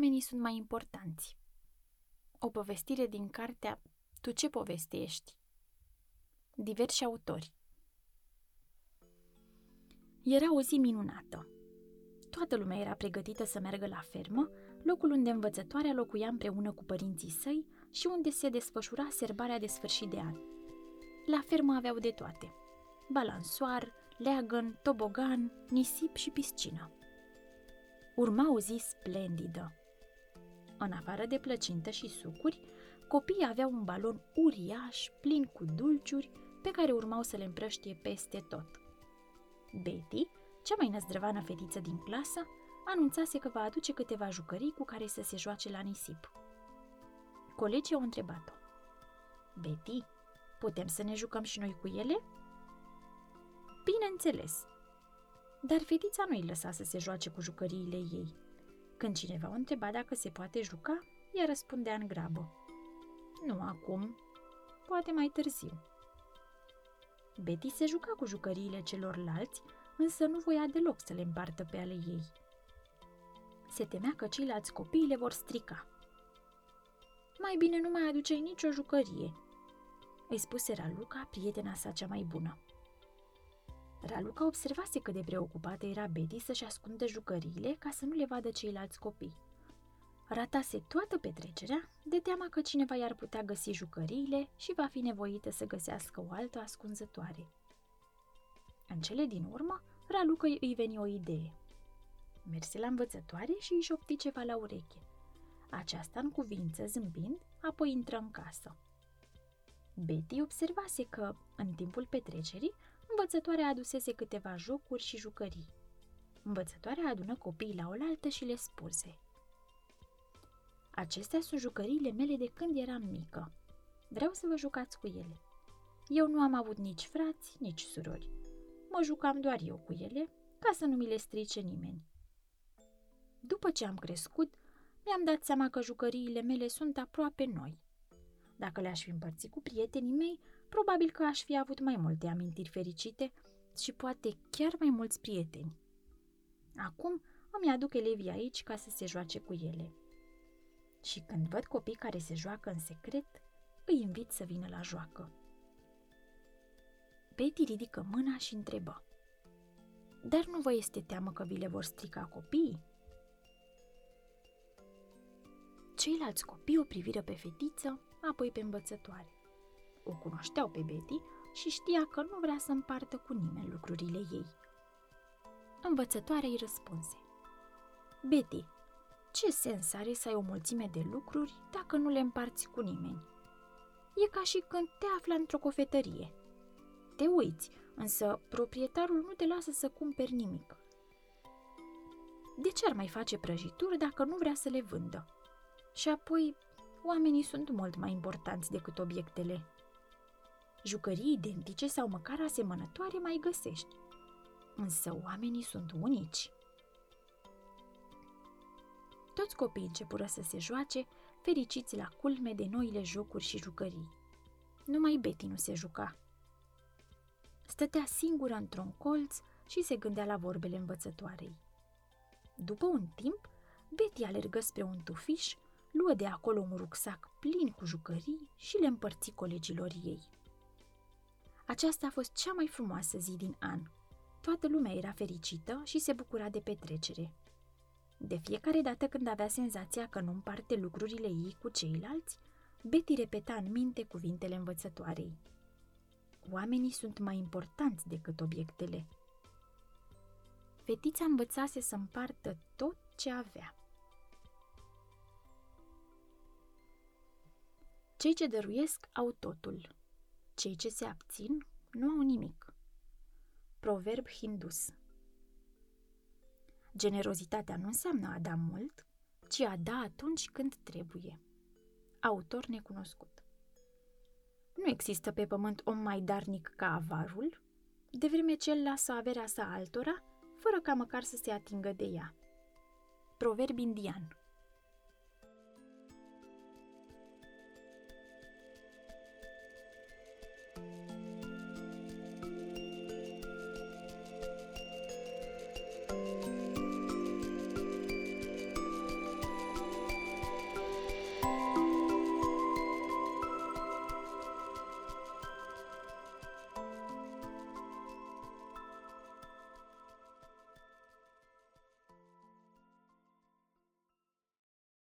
oamenii sunt mai importanți. O povestire din cartea Tu ce poveste ești? Diversi autori. Era o zi minunată. Toată lumea era pregătită să meargă la fermă, locul unde învățătoarea locuia împreună cu părinții săi și unde se desfășura serbarea de sfârșit de an. La fermă aveau de toate. Balansoar, leagăn, tobogan, nisip și piscină. Urma o zi splendidă. În afară de plăcintă și sucuri, copiii aveau un balon uriaș, plin cu dulciuri, pe care urmau să le împrăștie peste tot. Betty, cea mai năzdrăvană fetiță din clasă, anunțase că va aduce câteva jucării cu care să se joace la nisip. Colegii au întrebat-o. Betty, putem să ne jucăm și noi cu ele? Bineînțeles. Dar fetița nu îi lăsa să se joace cu jucăriile ei. Când cineva o întreba dacă se poate juca, ea răspundea în grabă. Nu acum, poate mai târziu. Betty se juca cu jucăriile celorlalți, însă nu voia deloc să le împartă pe ale ei. Se temea că ceilalți copii le vor strica. Mai bine nu mai aducei nicio jucărie, îi spuse Raluca, prietena sa cea mai bună. Raluca observase cât de preocupată era Betty să-și ascundă jucăriile ca să nu le vadă ceilalți copii. Ratase toată petrecerea de teama că cineva i-ar putea găsi jucăriile și va fi nevoită să găsească o altă ascunzătoare. În cele din urmă, Raluca îi veni o idee. Merse la învățătoare și își șopti ceva la ureche. Aceasta în cuvință, zâmbind, apoi intră în casă. Betty observase că, în timpul petrecerii, învățătoarea adusese câteva jocuri și jucării. Învățătoarea adună copiii la oaltă și le spuse Acestea sunt jucăriile mele de când eram mică. Vreau să vă jucați cu ele. Eu nu am avut nici frați, nici surori. Mă jucam doar eu cu ele, ca să nu mi le strice nimeni. După ce am crescut, mi-am dat seama că jucăriile mele sunt aproape noi. Dacă le-aș fi împărțit cu prietenii mei, probabil că aș fi avut mai multe amintiri fericite și poate chiar mai mulți prieteni. Acum îmi aduc elevii aici ca să se joace cu ele. Și când văd copii care se joacă în secret, îi invit să vină la joacă. Betty ridică mâna și întrebă. Dar nu vă este teamă că vi le vor strica copiii? Ceilalți copii o priviră pe fetiță, apoi pe învățătoare. O cunoșteau pe Betty și știa că nu vrea să împartă cu nimeni lucrurile ei. Învățătoarea îi răspunse. Betty, ce sens are să ai o mulțime de lucruri dacă nu le împarți cu nimeni? E ca și când te afli într-o cofetărie. Te uiți, însă proprietarul nu te lasă să cumperi nimic. De ce ar mai face prăjituri dacă nu vrea să le vândă? Și apoi, oamenii sunt mult mai importanți decât obiectele. Jucării identice sau măcar asemănătoare mai găsești. Însă oamenii sunt unici. Toți copiii începură să se joace, fericiți la culme de noile jocuri și jucării. Numai Betty nu se juca. Stătea singură într-un colț și se gândea la vorbele învățătoarei. După un timp, Betty alergă spre un tufiș, luă de acolo un rucsac plin cu jucării și le împărți colegilor ei. Aceasta a fost cea mai frumoasă zi din an. Toată lumea era fericită și se bucura de petrecere. De fiecare dată când avea senzația că nu împarte lucrurile ei cu ceilalți, Betty repeta în minte cuvintele învățătoarei. Oamenii sunt mai importanți decât obiectele. Fetița învățase să împartă tot ce avea. Cei ce dăruiesc au totul. Cei ce se abțin nu au nimic. Proverb hindus Generozitatea nu înseamnă a da mult, ci a da atunci când trebuie. Autor necunoscut Nu există pe pământ om mai darnic ca avarul, de vreme ce el lasă averea sa altora, fără ca măcar să se atingă de ea. Proverb indian